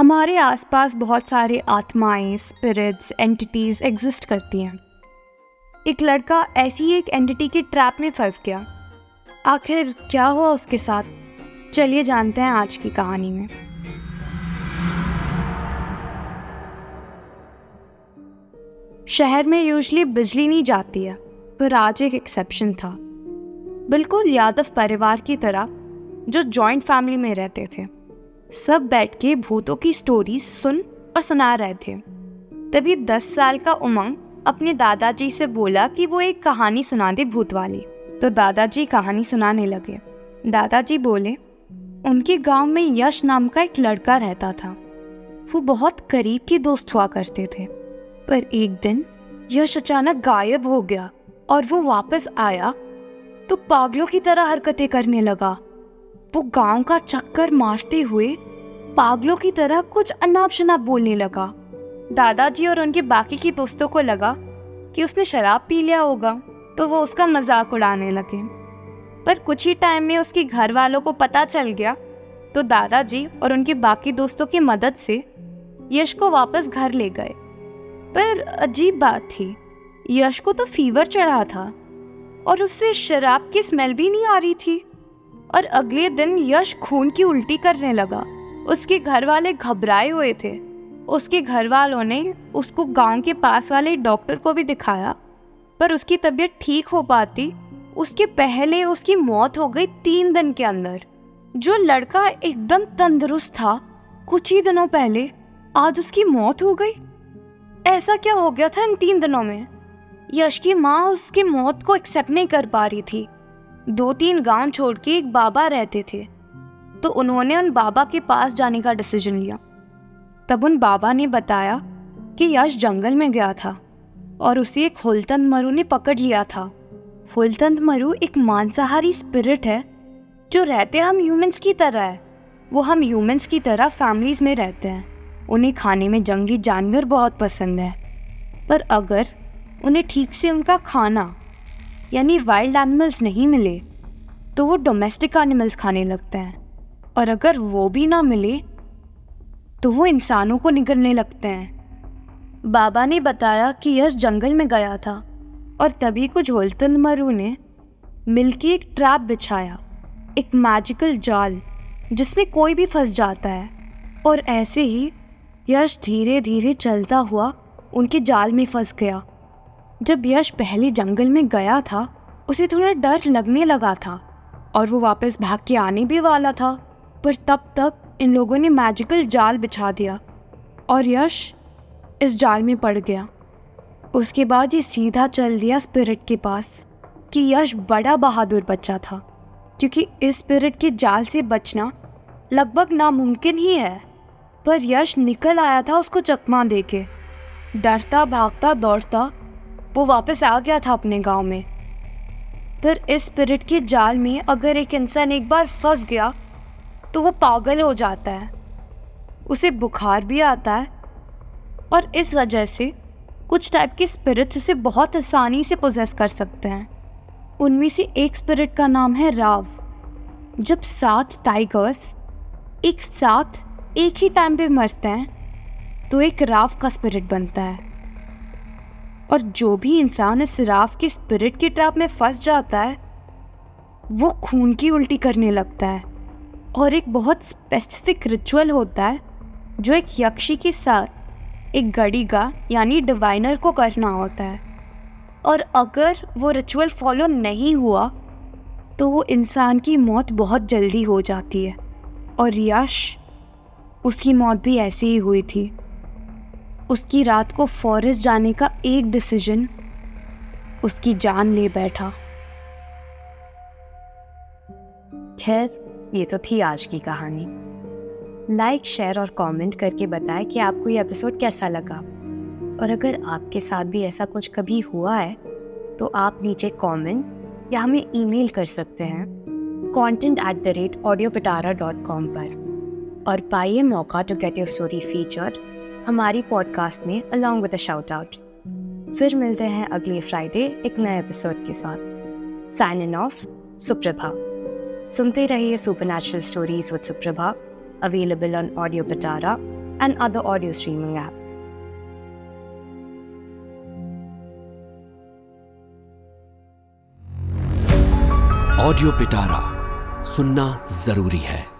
हमारे आसपास बहुत सारे आत्माएँ स्पिरिट्स एंटिटीज एग्जिस्ट करती हैं। एक लड़का ऐसी एक एंटिटी के ट्रैप में फंस गया। आखिर क्या हुआ उसके साथ? चलिए जानते हैं आज की कहानी में। शहर में यूजली बिजली नहीं जाती है, पर आज एक एक्सेप्शन था। बिल्कुल यादव परिवार की तरह, जो जॉइंट फैमिली में रहते थे। सब बैठ के भूतों की स्टोरी सुन और सुना रहे थे। तभी दस साल का उमंग अपने दादाजी से बोला कि वो एक कहानी सुना दे भूत वाली तो दादाजी कहानी सुनाने लगे। दादाजी बोले, उनके गाँव में यश नाम का एक लड़का रहता था। वो बहुत करीब के दोस्त हुआ करते थे। पर एक दिन यश अचानक गायब हो गया और वो वापस आया तो पागलों की तरह हरकतें करने लगा। वो गाँव का चक्कर मारते हुए पागलों की तरह कुछ अनाप शनाप बोलने लगा। दादाजी और उनके बाकी के दोस्तों को लगा कि उसने शराब पी लिया होगा तो वो उसका मज़ाक उड़ाने लगे। पर कुछ ही टाइम में उसके घर वालों को पता चल गया तो दादाजी और उनके बाकी दोस्तों की मदद से यश को वापस घर ले गए। पर अजीब बात थी, यश को तो फीवर चढ़ा था और उससे शराब की स्मेल भी नहीं आ रही थी। और अगले दिन यश खून की उल्टी करने लगा। उसके घर वाले घबराए हुए थे। उसके घर वालों ने उसको गाँव के पास वाले डॉक्टर को भी दिखाया, पर उसकी तबीयत ठीक हो पाती। उसके पहले उसकी मौत हो गई तीन दिन के अंदर। जो लड़का एकदम तंदुरुस्त था, कुछ ही दिनों पहले, आज उसकी मौत हो गई। ऐसा क्या हो गया था इन तीन दिनों में? यश की माँ उसकी मौत को एक्सेप्ट नहीं कर पा रही थी। दो तीन गाँव छोड़ के एक बाबा रहते थे तो उन्होंने उन बाबा के पास जाने का डिसीज़न लिया। तब उन बाबा ने बताया कि यश जंगल में गया था और उसे एक हुलतंद मरु ने पकड़ लिया था। हुलतंद मरु एक मांसाहारी स्पिरिट है, जो रहते हम ह्यूमंस की तरह है। वो हम ह्यूमंस की तरह फैमिलीज़ में रहते हैं। उन्हें खाने में जंगली जानवर बहुत पसंद है। पर अगर उन्हें ठीक से उनका खाना यानी वाइल्ड एनिमल्स नहीं मिले तो वो डोमेस्टिक एनिमल्स खाने लगते हैं। और अगर वो भी ना मिले तो वो इंसानों को निगलने लगते हैं। बाबा ने बताया कि यश जंगल में गया था, और तभी कुछ होलतन मरु ने मिलके एक ट्रैप बिछाया, एक मैजिकल जाल, जिसमें कोई भी फंस जाता है। और ऐसे ही यश धीरे धीरे चलता हुआ उनके जाल में फंस गया। जब यश पहले जंगल में गया था, उसे थोड़ा डर लगने लगा था और वो वापस भाग के आने भी वाला था। पर तब तक इन लोगों ने मैजिकल जाल बिछा दिया और यश इस जाल में पड़ गया। उसके बाद ये सीधा चल दिया स्पिरिट के पास कि यश बड़ा बहादुर बच्चा था, क्योंकि इस स्पिरिट के जाल से बचना लगभग नामुमकिन ही है। पर यश निकल आया था उसको चकमा दे के डरता भागता दौड़ता वो वापस आ गया था अपने गाँव में। पर इस स्पिरिट के जाल में अगर एक इंसान एक बार फंस गया तो वो पागल हो जाता है। उसे बुखार भी आता है। और इस वजह से कुछ टाइप के स्पिरिट्स उसे बहुत आसानी से पोजेस कर सकते हैं। उनमें से एक स्पिरिट का नाम है राव। जब सात टाइगर्स एक साथ एक ही टाइम पे मरते हैं तो एक राव का स्पिरिट बनता है। और जो भी इंसान इस राफ के स्पिरिट के ट्रैप में फंस जाता है, वो खून की उल्टी करने लगता है। और एक बहुत स्पेसिफिक रिचुअल होता है, जो एक यक्षी के साथ एक गड़ी का यानी डिवाइनर को करना होता है। और अगर वो रिचुअल फॉलो नहीं हुआ तो वो इंसान की मौत बहुत जल्दी हो जाती है। और यश, उसकी मौत भी ऐसे ही हुई थी। उसकी रात को फॉरेस्ट जाने का एक डिसीज़न उसकी जान ले बैठा। खैर, ये तो थी आज की कहानी। लाइक शेयर और कमेंट करके बताएँ कि आपको ये एपिसोड कैसा लगा। और अगर आपके साथ भी ऐसा कुछ कभी हुआ है तो आप नीचे कमेंट या हमें ईमेल कर सकते हैं content at the rate audio Pitara dot com पर। और पाइए मौका to get your story featured हमारी पॉडकास्ट में अलॉन्ग विद शाउट आउट फिर मिलते हैं अगले फ्राइडे एक नए एपिसोड के साथ. साइन इन ऑफ़ सुप्रभा सुनते रहिए supernatural stories with Suprabha available on audio Pitara and other audio streaming apps. Audio Pitara सुनना ज़रूरी है।